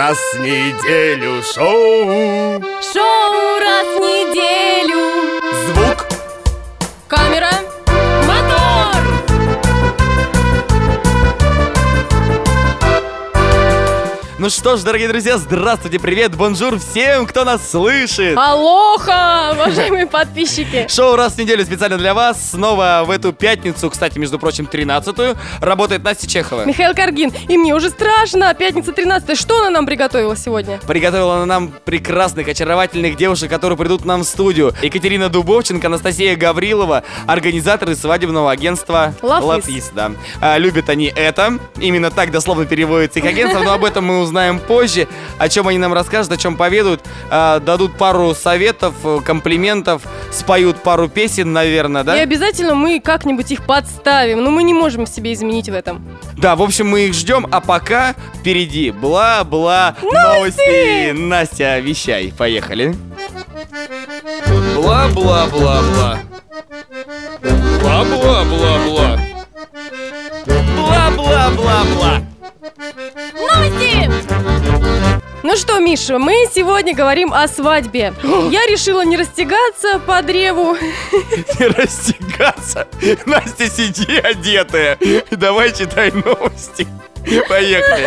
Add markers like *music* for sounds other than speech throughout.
раз в неделю шоу Шоу раз в неделю. Звук Камера. Ну что ж, дорогие друзья, здравствуйте, привет, bonjour всем, кто нас слышит. Алоха, уважаемые подписчики. Шоу раз в неделю специально для вас. Снова в эту пятницу, кстати, между прочим, 13-ю, работает Настя Чехова. Михаил Каргин. И мне уже страшно. Пятница 13 Что она нам приготовила сегодня? Приготовила она нам прекрасных, очаровательных девушек, которые придут к нам в студию. Екатерина Дубовченко, Анастасия Гаврилова, организаторы свадебного агентства Is. Is, да. А, любят они это. Именно так дословно переводится их агентство, но об этом мы узнаем позже. О чем они нам расскажут, о чем поведают. А, дадут пару советов, э, комплиментов, споют пару песен, наверное, да? И обязательно мы как-нибудь их подставим. Но мы не можем себе изменить в этом. Да, в общем, мы их ждем, а пока впереди бла-бла новости. Настя, вещай, поехали. Бла-бла-бла-бла Бла-бла-бла-бла Бла-бла-бла-бла. Новости! Ну что, Миша, мы сегодня говорим о свадьбе. *gasps* Я решила не растягаться по древу. *laughs* Не растягаться. Настя, сиди одетая. Давай читай новости. Поехали.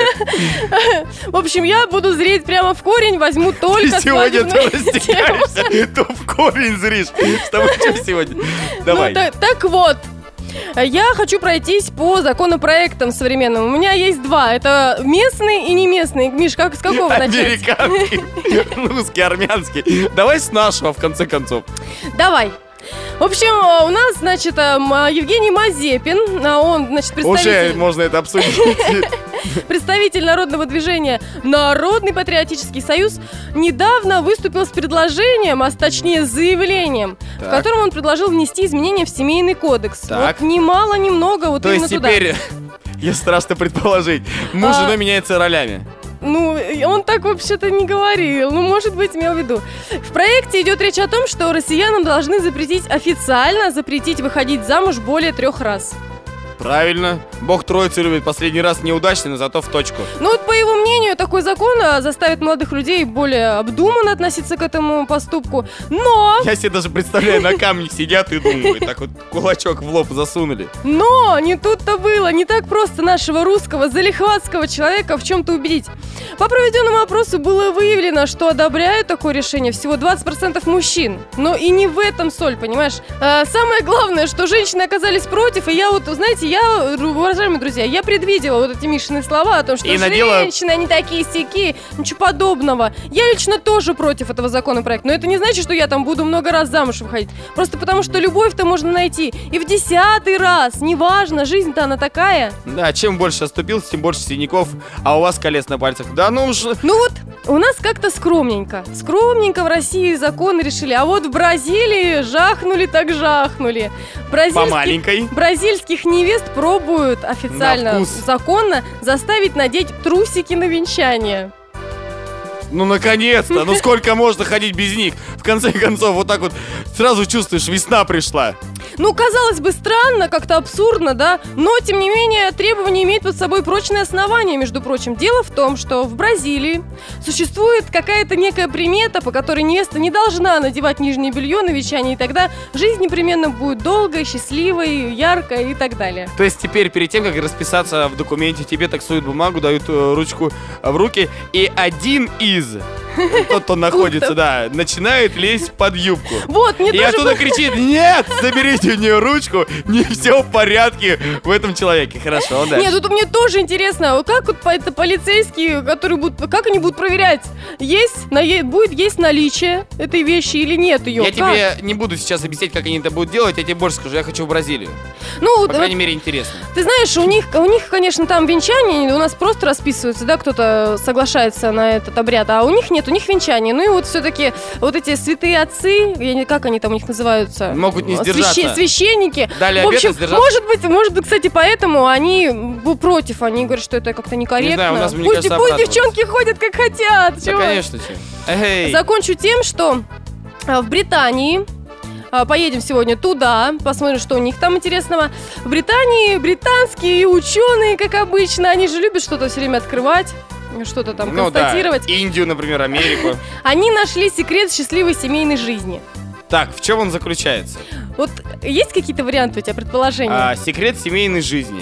*laughs* В общем, я буду зреть прямо в корень, возьму Ты только сегодня то растягаешься, то в корень зришь. С тобой что сегодня? Давай. Ну, так, так вот, я хочу пройтись по законопроектам современным. У меня есть два. Это местный и не местный. Миш, как с какого начать? Американский, русский, армянский. Давай с нашего, в конце концов. Давай. В общем, э, у нас, значит, э, м, Евгений Мазепин, а он, значит, Уже представитель, можно это обсудить. *laughs* представитель народного движения Народный патриотический союз, недавно выступил с предложением, а точнее с заявлением, в Так. котором он предложил внести изменения в семейный кодекс. Так. Вот немало, немного, вот То именно есть туда. теперь, *laughs* я страшно предположить, муж А. женой меняются ролями. Ну, он так вообще-то не говорил. Ну, может быть, имел в виду. В проекте идет речь о том, что россиянам должны запретить официально запретить выходить замуж более трех раз. Правильно. Бог троицу любит. Последний раз неудачный, но зато в точку. Ну вот, по его мнению, такой закон а, заставит молодых людей более обдуманно относиться к этому поступку. Но, Я себе даже представляю, на камне сидят и думают. Так вот кулачок в лоб засунули. но не тут-то было. Не так просто нашего русского залихватского человека в чем-то убедить. По проведенному опросу было выявлено, что одобряют такое решение всего 20% мужчин. Но и не в этом соль, понимаешь? А, самое главное, что женщины оказались против, и я вот, знаете, я, уважаемые друзья, я предвидела вот эти Мишины слова о том, что И надела- женщины, они такие сики, ничего подобного. Я лично тоже против этого законопроекта, но это не значит, что я там буду много раз замуж выходить. Просто потому, что любовь-то можно найти и в десятый раз, неважно, жизнь-то она такая. Да, чем больше оступился, тем больше синяков, а у вас колес на пальцах. Да ну уж... Ну вот, у нас как-то скромненько. Скромненько в России законы решили, а вот в Бразилии жахнули так жахнули. По Бразильских, маленькой. бразильских невест пробуют На официально, законно заставить надеть трусики на венчание. Ну, наконец-то! Ну, сколько можно ходить без них? В конце концов, вот так вот сразу чувствуешь, весна пришла. Ну, казалось бы, странно, как-то абсурдно, да? Но, тем не менее, требование имеет под собой прочное основание, между прочим. Дело в том, что в Бразилии существует какая-то некая примета, по которой невеста не должна надевать нижнее белье на венчание, и тогда жизнь непременно будет долгой, счастливой, яркой и так далее. То есть теперь, перед тем, как расписаться в документе, тебе таксуют бумагу, дают э, ручку в руки, и один из, *laughs* тот, кто находится, да, начинает лезть под юбку. Вот, мне И тоже... оттуда было- кричит, нет, заберите у нее ручку, не все в порядке в этом человеке. Хорошо, дальше. Нет, тут мне тоже интересно, вот как вот это полицейские, которые будут, как они будут проверять, есть, на, будет есть наличие этой вещи или нет ее? Я тебе не буду сейчас объяснять, как они это будут делать, я тебе больше скажу, я хочу в Бразилию. Ну, вот, По крайней мере, интересно. Ты знаешь, у них, у них, конечно, там венчание, у нас просто расписываются, да, кто-то соглашается на этот обряд, а у них нет, у них венчание. Ну и вот все-таки вот эти святые отцы, я не, как они там у них называются? Могут не сдержаться. священники. Дали В общем, может быть, может быть, кстати, поэтому они против, они говорят, что это как-то некорректно. знаю, у нас, мне пусть кажется, пусть девчонки ходят как хотят. Да, чего? конечно. Эй, Закончу тем, что а, в Британии а, Поедем сегодня туда, посмотрим, что у них там интересного. В Британии британские ученые, как обычно, они же любят что-то все время открывать. Что-то там Ну да, констатировать. Индию, например, Америку. *laughs* Они нашли секрет счастливой семейной жизни. Так, в чем он заключается? Вот есть какие-то варианты у тебя предположения? А, секрет семейной жизни.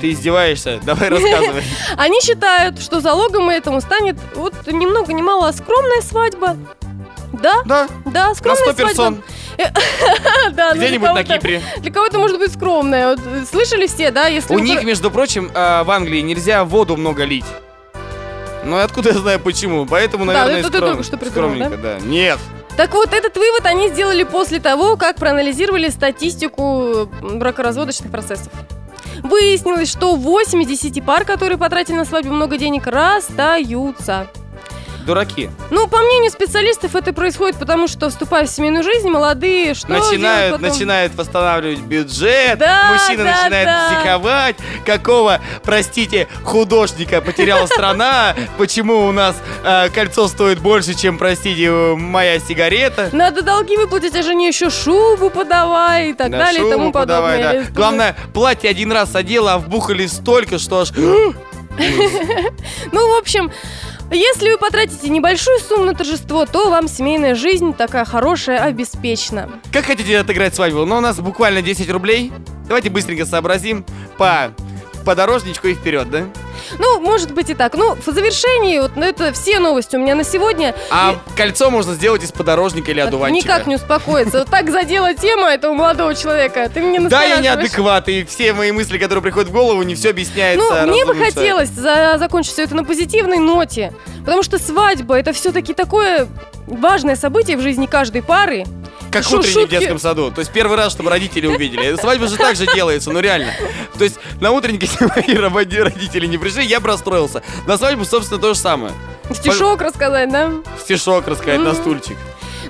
Ты издеваешься? Давай рассказывай. *laughs* Они считают, что залогом этому станет вот ни много ни мало скромная свадьба. Да, Да, да, на скромная 100 свадьба. персон. *laughs* Да, ну, Где-нибудь на Кипре. Для кого-то может быть скромная. Вот, э, слышали все, да? Если У вы них, про- между прочим, а, в Англии нельзя воду много лить. Ну, откуда я знаю почему? Поэтому, Да, наверное, это ты скром- только что придумал, скромненько, да? Нет. Так вот, этот вывод они сделали после того, как проанализировали статистику бракоразводочных процессов. Выяснилось, что 8 из 10 пар, которые потратили на свадьбу много денег, расстаются. Дураки. Ну, по мнению специалистов, это происходит потому, что, вступая в семейную жизнь, молодые что начинают, начинают восстанавливать бюджет, Да, мужчина да, начинает да. психовать, какого, простите, художника потеряла страна, *laughs* почему у нас э, кольцо стоит больше, чем, простите, моя сигарета. Надо долги выплатить, а жене еще шубу подавай и так Да, далее и тому подавай, подобное. да. Главное, платье один раз одела, а вбухали столько, что аж... *gasps* *laughs* Ну, в общем, если вы потратите небольшую сумму на торжество, то вам семейная жизнь такая хорошая обеспечена. Как хотите отыграть свадьбу? Ну, у нас буквально 10 рублей. Давайте быстренько сообразим по подорожничку и вперед, да? Ну, может быть и так. Ну, в завершении, вот ну, это все новости у меня на сегодня. А кольцо можно сделать из подорожника или одуванчика. Никак не успокоиться. Вот так задела тема этого молодого человека. Ты мне Да, я неадекват, и все мои мысли, которые приходят в голову, не все объясняется. Ну, мне бы хотелось за- закончить все это на позитивной ноте. Потому что свадьба это все-таки такое важное событие в жизни каждой пары. Как Шу- утренний в детском саду. То есть первый раз, чтобы родители увидели. Свадьба же так же делается, ну реально. То есть на утренник, если *laughs* мои родители не пришли, я бы расстроился. На свадьбу, собственно, то же самое. Стишок рассказать, да? Стишок рассказать на Мгм. стульчик.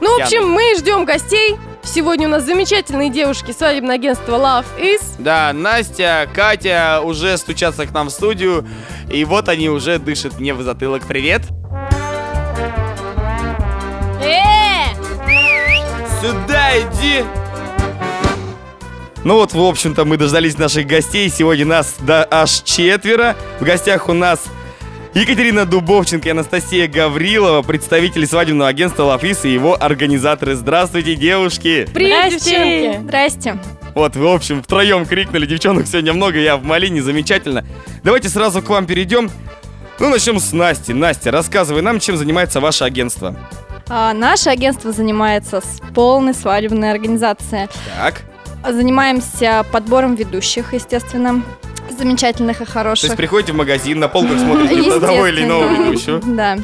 Ну, в общем, мы ждем гостей. Сегодня у нас замечательные девушки свадебное агентство Love Is. Да, Настя, Катя уже стучатся к нам в студию. И вот они уже дышат мне в затылок. Привет. Сюда иди! Ну вот, в общем-то, мы дождались наших гостей. Сегодня нас да, аж четверо. В гостях у нас Екатерина Дубовченко и Анастасия Гаврилова, представители свадебного агентства Лафис и его организаторы. Здравствуйте, девушки! Привет, Здрасте. девчонки! Здрасте. Вот, в общем, втроем крикнули. Девчонок сегодня много, я в малине, замечательно. Давайте сразу к вам перейдем. Ну, начнем с Насти. Настя, рассказывай нам, чем занимается ваше агентство. А, наше агентство занимается с полной свадебной организацией. Так. Занимаемся подбором ведущих, естественно, замечательных и То хороших. есть приходите в магазин, на полках смотрите на того или иного ведущего. *laughs* Да.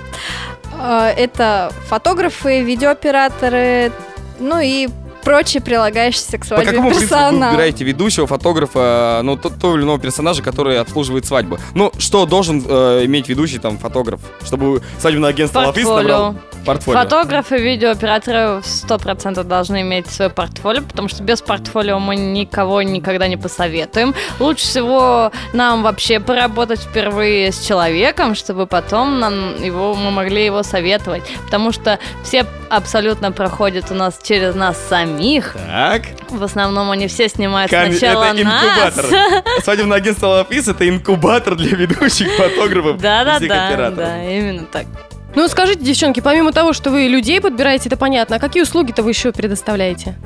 А, Это фотографы, видеооператоры, ну и прочие прилагающиеся к По свадьбе какому принципу вы персонал. выбираете ведущего, фотографа, ну, то- того или иного персонажа, который обслуживает свадьбу? Ну, что должен э, иметь ведущий, там, фотограф, чтобы свадебное агентство Лафис набрал? Портфолио. Фотографы, видеооператоры 100% должны иметь свое портфолио, потому что без портфолио мы никого никогда не посоветуем. Лучше всего нам вообще поработать впервые с человеком, чтобы потом нам его, мы могли его советовать. Потому что все абсолютно проходят у нас через нас самих. Так. В основном они все снимают Кам- сначала это нас. инкубатор. *laughs* Свадебное агентство Лафис это инкубатор для ведущих фотографов. Да-да-да, да, именно так. Ну, скажите, девчонки, помимо того, что вы людей подбираете, это понятно, а какие услуги-то вы еще предоставляете?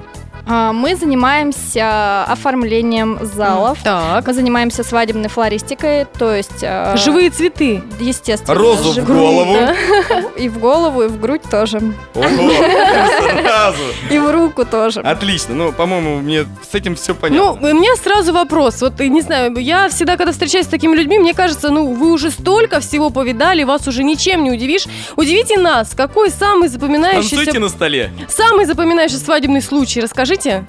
А, Мы занимаемся оформлением залов. Так. Мы занимаемся свадебной флористикой, то есть... э, Живые цветы. Естественно. Розу в голову. И в голову, и в грудь тоже. Ого, сразу. И в руку тоже. Отлично. Ну, по-моему, мне с этим все понятно. Ну, у меня сразу вопрос. Вот, и не знаю, я всегда, когда встречаюсь с такими людьми, мне кажется, ну, вы уже столько всего повидали, вас уже ничем не удивишь. Удивите нас, какой самый запоминающийся... Танцуйте на столе. Самый запоминающийся свадебный случай, расскажите.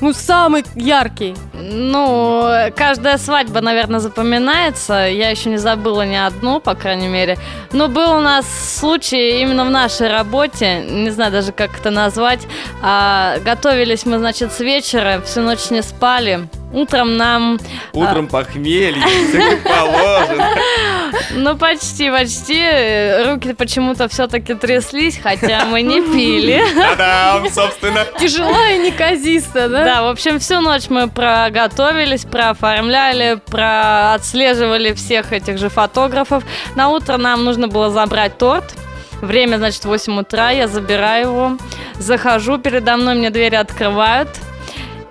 Ну, самый яркий. Ну, каждая свадьба, наверное, запоминается. Я еще не забыла ни одну, по крайней мере. Но был у нас случай именно в нашей работе, не знаю даже, как это назвать. А, готовились мы, значит, с вечера, всю ночь не спали. Утром нам, Утром похмелье, все как положено. *laughs* ну почти, почти, руки почему-то все-таки тряслись, хотя мы не пили. *laughs* Та-дам, собственно. Тяжела и неказиста, да? Да, в общем, всю ночь мы проготовились, прооформляли, проотслеживали всех этих же фотографов. На утро нам нужно было забрать торт. Время, значит, 8 утра, я забираю его, захожу, передо мной мне двери открывают.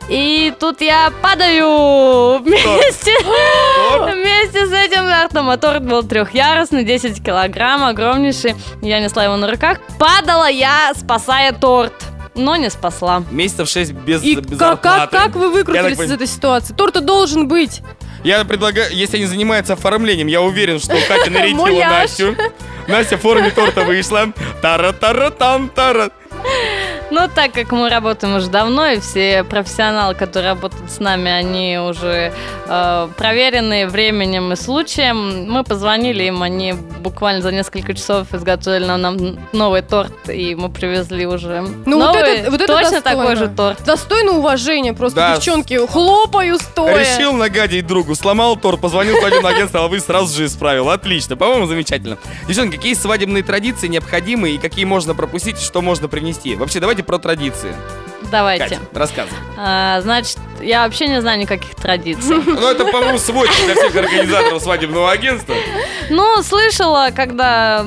И тут я падаю вместе, вместе с этим тортом. А торт был трехъярусный, 10 килограмм, огромнейший. Я несла его на руках. Падала я, спасая торт, но не спасла. Месяцев 6 без, И без как, как, зарплаты. как вы выкрутились из этой ситуации? Торт должен быть. Я предлагаю, если они занимаются оформлением, я уверен, что Катя *laughs* нарядила. Настю. Настя в форме торта вышла. Тара-тара-там, тара. Ну, так как мы работаем уже давно, и все профессионалы, которые работают с нами, они уже э, проверенные временем и случаем, мы позвонили им, они буквально за несколько часов изготовили нам, нам новый торт, и мы привезли уже Ну, вот новый, это- вот это точно достойно. такой же торт. Достойно уважения просто, Да. девчонки. Хлопаю стоя. Решил нагадить другу, сломал торт, позвонил в свадебное агентство, а вы сразу же исправил. Отлично, по-моему, замечательно. Девчонки, какие свадебные традиции необходимы и какие можно пропустить, что можно привнести? Вообще, давайте про традиции. Давайте. Катя, рассказывай. А, значит, я вообще не знаю никаких традиций. Ну, это, по-моему, сводчик для всех организаторов свадебного агентства. Ну, слышала, когда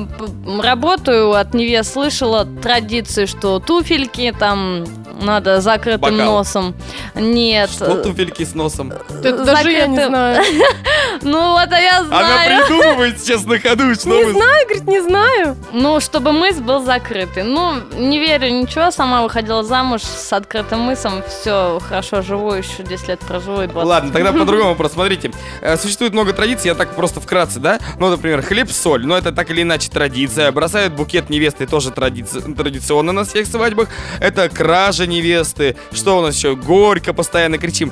работаю от невест, слышала традиции, что туфельки там надо закрытым Бокал. носом. Нет. Что туфельки с носом? Это даже я не знаю. *laughs* Ну, вот я Она знаю. придумывает сейчас на ходу, что Не знаю, говорит, не знаю. Ну, чтобы мыс был закрытый. Ну, не верю ничего, сама выходила замуж с открытым мысом. Все, хорошо, живу еще 10 лет проживу и 20. Ладно, тогда *laughs* по-другому вопрос. Смотрите, э, существует много традиций, я так просто вкратце, да? Ну, например, хлеб-соль, но это так или иначе традиция. Бросают букет невесты, тоже традици- традиционно на всех свадьбах. Это кража невесты. Что у нас еще? Горько постоянно кричим.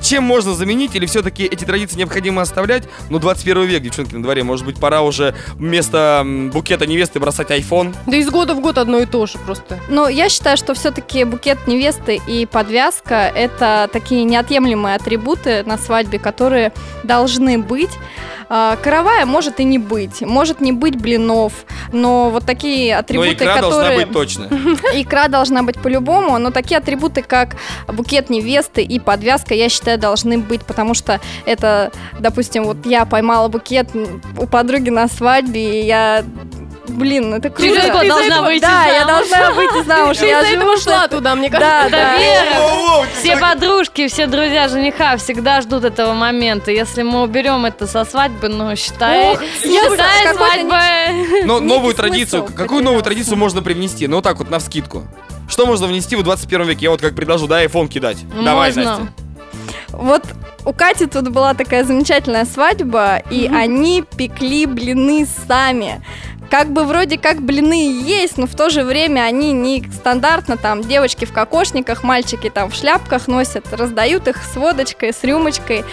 Чем можно заменить или все-таки эти традиции необходимо оставлять? Ну, 21 век, девчонки, на дворе. Может быть, пора уже вместо букета невесты бросать iPhone? Да из года в год одно и то же просто. Но я считаю, что все-таки букет невесты и подвязка – это такие неотъемлемые атрибуты на свадьбе, которые должны быть. А, Каравая может и не быть, может не быть блинов, но вот такие Но атрибуты, икра должна которые... быть точно. *laughs* Икра должна быть по-любому, но такие атрибуты, как букет невесты и подвязка, я считаю, должны быть, потому что это, допустим, вот я поймала букет у подруги на свадьбе, и я... Блин, это круто. Через год должна этого- выйти Да, я должна выйти замуж. Ты Я из-за этого с шла этой- туда, мне Да, кажется. да. Вера. Воу-воу, Все подружки, все друзья жениха всегда ждут этого момента. Если мы уберем это со свадьбы, ну, считай, Ох, считай свадьба. *laughs* Но новую традицию, какую новую традицию можно привнести? Ну, вот так вот, на вскидку. Что можно внести в 21 веке? Я вот как предложу, да, iPhone кидать. Давай, Можно. Настя. Вот у Кати тут была такая замечательная свадьба, и они пекли блины сами. Как бы вроде как блины есть, но в то же время они не стандартно там девочки в кокошниках, мальчики там в шляпках носят, раздают их с водочкой, с рюмочкой.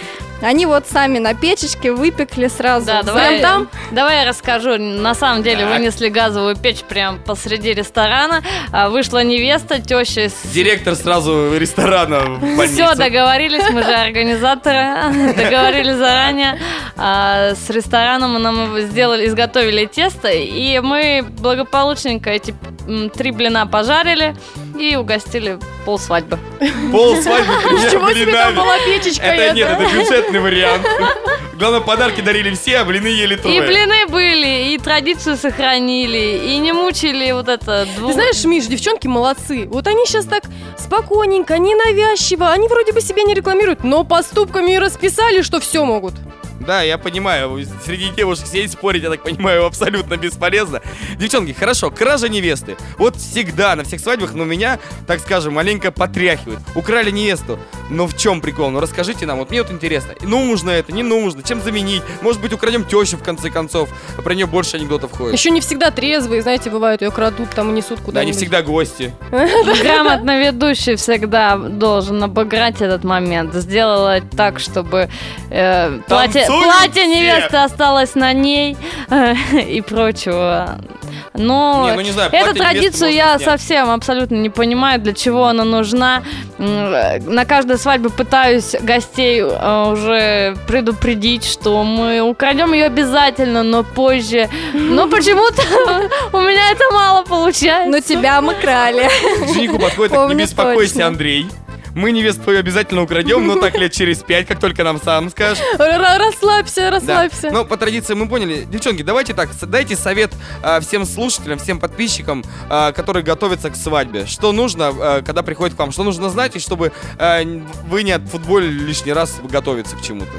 Они вот сами на печечке выпекли сразу. Да, Прям давай, там давай я расскажу. На самом деле Так. вынесли газовую печь прямо посреди ресторана. А, Вышла невеста, теща с Директор сразу ресторана. Все, договорились, мы же организаторы, *laughs* договорились заранее. А, с рестораном нам сделали, изготовили тесто, и мы благополучненько эти три блина пожарили и угостили пол свадьбы. Пол свадьбы *laughs* Ничего пример себе, там была печечка Это нет, это *laughs* бюджетный вариант. Главное, подарки дарили все, а блины ели И трое. блины были, и традицию сохранили, и не мучили вот это Ты двух... знаешь, Миш, девчонки молодцы. Вот они сейчас так спокойненько, ненавязчиво. Они вроде бы себя не рекламируют, но поступками и расписали, что все могут. Да, я понимаю, среди девушек сидеть спорить, я так понимаю, абсолютно бесполезно. Девчонки, хорошо, кража невесты. Вот всегда на всех свадьбах, но меня, так скажем, маленько потряхивает. Украли невесту. Но в чем прикол? Ну расскажите нам, вот мне вот интересно. Нужно это, не нужно, чем заменить? Может быть, украдем тещу в конце концов. Про нее больше анекдотов ходит. Еще не всегда трезвые, знаете, бывают, ее крадут там и несут Да, куда-нибудь. не всегда гости. Грамотно ведущий всегда должен обыграть этот момент. Сделала так, чтобы э, платье, платье невесты осталось на ней э, *laughs* и прочего. Но Не, ну не знаю, эту традицию я снять. совсем абсолютно не понимаю, для чего она нужна. Э, На каждой свадьбе пытаюсь гостей э, уже предупредить, что мы украдем ее обязательно, но позже. *laughs* Но почему-то *laughs* у меня это мало получается. Но тебя мы крали. Жениху подходит, не беспокойся. Андрей. Мы невесту твою обязательно украдем, но так лет через пять, как только нам сам скажешь. Р- Расслабься, Да. расслабься. Ну, по традиции мы поняли. Девчонки, давайте так, дайте совет а, всем слушателям, всем подписчикам, а, которые готовятся к свадьбе. Что нужно, а, когда приходят к вам? Что нужно знать, и чтобы н- вы не отфутболили лишний раз готовиться к чему-то?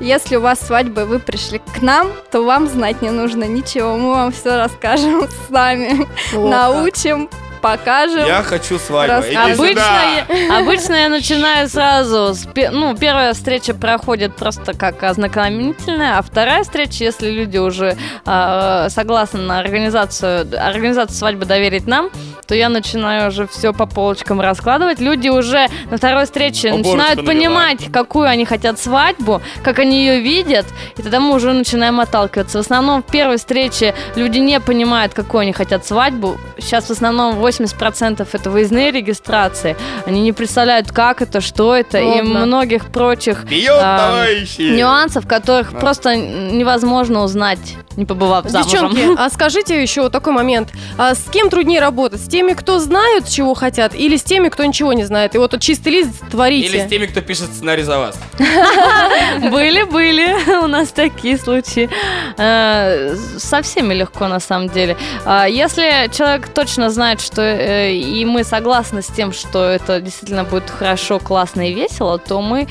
Если у вас свадьба, вы пришли к нам, то вам знать не нужно ничего. Мы вам все расскажем *laughs* сами. Вот Научим, покажем. Я хочу свадьбу. Иди Обычно, я, обычно я начинаю сразу. С, ну, первая встреча проходит просто как ознакомительная, а вторая встреча, если люди уже э, согласны на организацию, организацию свадьбы доверить нам, то я начинаю уже все по полочкам раскладывать. Люди уже на второй встрече Уборочку начинают понимать, какую они хотят свадьбу, как они ее видят, и тогда мы уже начинаем отталкиваться. В основном в первой встрече люди не понимают, какую они хотят свадьбу. Сейчас в основном 80% это выездные регистрации. Они не представляют, как это, что это, и Ладно. многих прочих Вперед, а, товарищи! нюансов, которых Да. просто невозможно узнать, не побывав замужем. Девчонки, *laughs* а скажите еще вот такой момент. А с кем труднее работать? С теми, кто знают, чего хотят, или с теми, кто ничего не знает? И вот чистый лист творите. Или с теми, кто пишет сценарий за вас. *laughs* Были, были *laughs* у нас такие случаи. Э, Со всеми легко, на самом деле. А Если человек точно знает, что э, и мы согласны с тем, что это действительно будет хорошо, классно и весело, то мы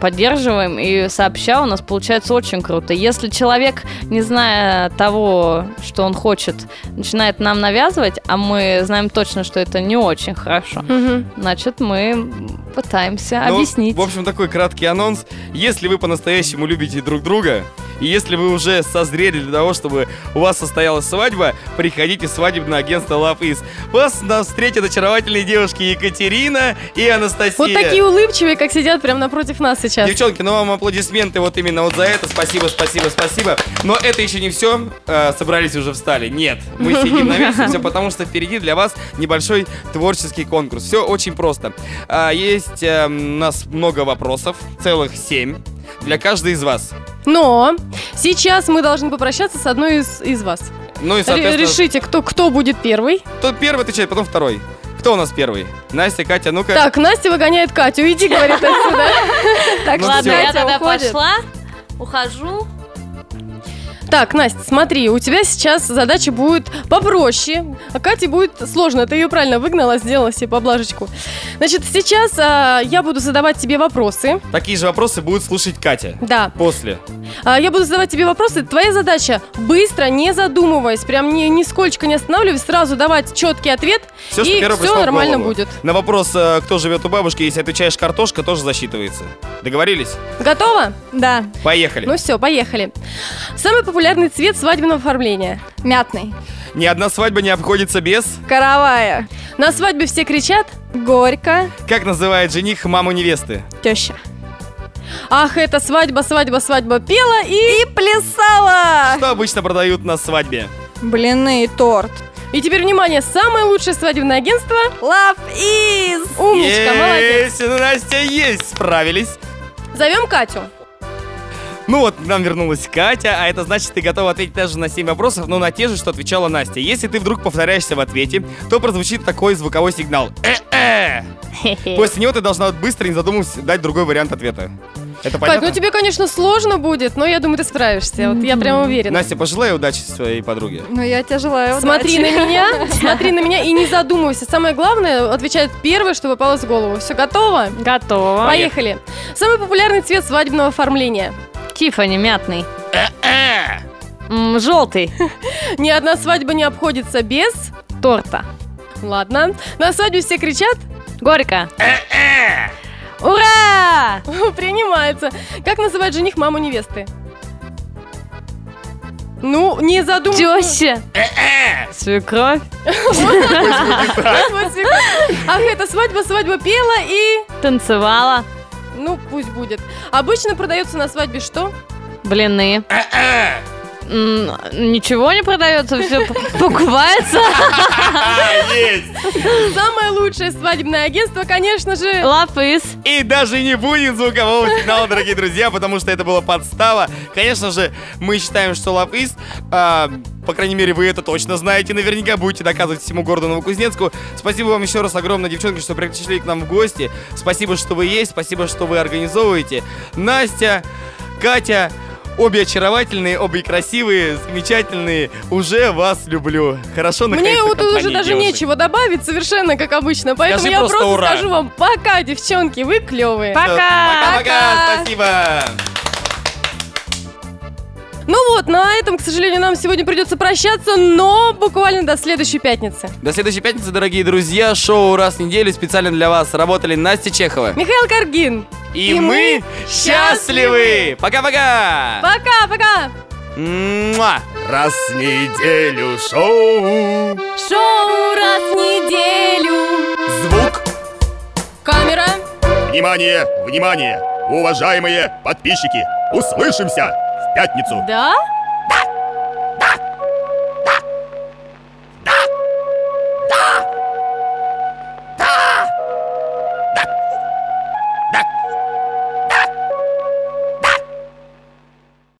поддерживаем и сообща у нас получается очень круто. Если человек, не зная того, что он хочет, начинает нам навязывать, а мы знаем точно, что это не очень хорошо, Мгм. значит, мы пытаемся Ну, объяснить. В общем, такой краткий анонс. Если вы по-настоящему любите друг друга, и если вы уже созрели для того, чтобы у вас состоялась свадьба, приходите в свадебное агентство Love Is. Вас нас встретят очаровательные девушки Екатерина и Анастасия. Вот такие улыбчивые, как сидят прямо напротив нас сейчас. Девчонки, ну вам аплодисменты вот именно вот за это. Спасибо, спасибо, спасибо. Но это еще не все. собрались уже встали. Нет, мы *laughs* сидим на месте, все потому что впереди для вас небольшой творческий конкурс. Все очень просто. А, есть эм, у нас много вопросов, целых семь, для каждой из вас. Но сейчас мы должны попрощаться с одной из, из вас. Ну и, соответственно, Решите, кто, кто будет первый. тот первый отвечает, потом второй. Кто у нас первый? Настя, Катя, ну-ка. Так, Настя выгоняет Катю. Иди, говорит отсюда. *laughs* Так Ну Ладно, всё. я тогда пошла, ухожу. Так, Настя, смотри, у тебя сейчас задача будет попроще, а Кате будет сложно. Ты ее правильно выгнала, сделала себе поблажечку. Значит, сейчас а, я буду задавать тебе вопросы. Такие же вопросы будет слушать Катя. Да, После. А, я буду задавать тебе вопросы. Твоя задача быстро, не задумываясь, прям ни, нисколько не останавливаясь, сразу давать четкий ответ, Все, и все нормально будет. На вопрос, э, кто живет у бабушки, если отвечаешь картошка, тоже засчитывается. Договорились? Готово? Да, Поехали. Ну все, поехали. Самый популярный цвет свадебного оформления. мятный. Ни одна свадьба не обходится без... Каравая. На свадьбе все кричат Горько. Как называет жених маму невесты? Теща. «Ах, это свадьба, свадьба, свадьба» пела и... И плясала. Что обычно продают на свадьбе? Блины и торт. И теперь, внимание, самое лучшее свадебное агентство... Love is. Умничка, молодец. Есть, Настя, есть, справились. Зовем Катю. Ну вот, к нам вернулась Катя, а это значит, ты готова ответить даже на 7 вопросов, но на те же, что отвечала Настя. Если ты вдруг повторяешься в ответе, то прозвучит такой звуковой сигнал. Э-э! После него ты должна быстро, не задумываясь, дать другой вариант ответа. Это Кать, понятно? ну тебе, конечно, сложно будет, но я думаю, ты справишься. Вот я прям уверена. Настя, пожелай удачи своей подруге. Ну, я тебе желаю Смотри удачи. на *laughs* меня, смотри на меня и не задумывайся. Самое главное, отвечает первое, что попалось в голову. Все готово? Готово. Поехали. Самый популярный цвет свадебного оформления. Тифани мятный. Э-э! Желтый. *laughs* Ни одна свадьба не обходится без... Торта. Ладно. На свадьбе все кричат. Горько. Ура! *laughs* Принимается. Как называет жених маму невесты? Ну, не задумывайся. Теща. *laughs* Свекровь. Ах, это свадьба, свадьба пела и... Танцевала. Ну, пусть будет. Обычно продается на свадьбе что? Блины. Ничего не продается, все покупается. *laughs* Есть! Самое лучшее свадебное агентство, конечно же... Лапыс. И даже не будет звукового сигнала, дорогие друзья, потому что это была подстава. Конечно же, мы считаем, что Лапис, а, по крайней мере, вы это точно знаете, наверняка будете доказывать всему городу Новокузнецку. Спасибо вам еще раз огромное, девчонки, что пришли к нам в гости. Спасибо, что вы есть, спасибо, что вы организовываете. Настя, Катя, обе очаровательные, обе красивые, замечательные. Уже вас люблю. Хорошо, Мне наконец-то вот тут уже даже девушек. нечего добавить, совершенно как обычно. Поэтому Скажи я просто просто ура. скажу вам пока, девчонки, вы клевые. Пока. Пока-пока, спасибо. Ну вот, на этом, к сожалению, нам сегодня придется прощаться, но буквально до следующей пятницы. До следующей пятницы, дорогие друзья. Шоу раз в неделю специально для вас работали Настя Чехова. Михаил Каргин. И, И мы счастливы! Пока-пока! Пока-пока. Муа! Раз в неделю шоу. Шоу раз в неделю. Звук. Камера. Внимание, внимание, уважаемые подписчики. Услышимся пятницу. Да?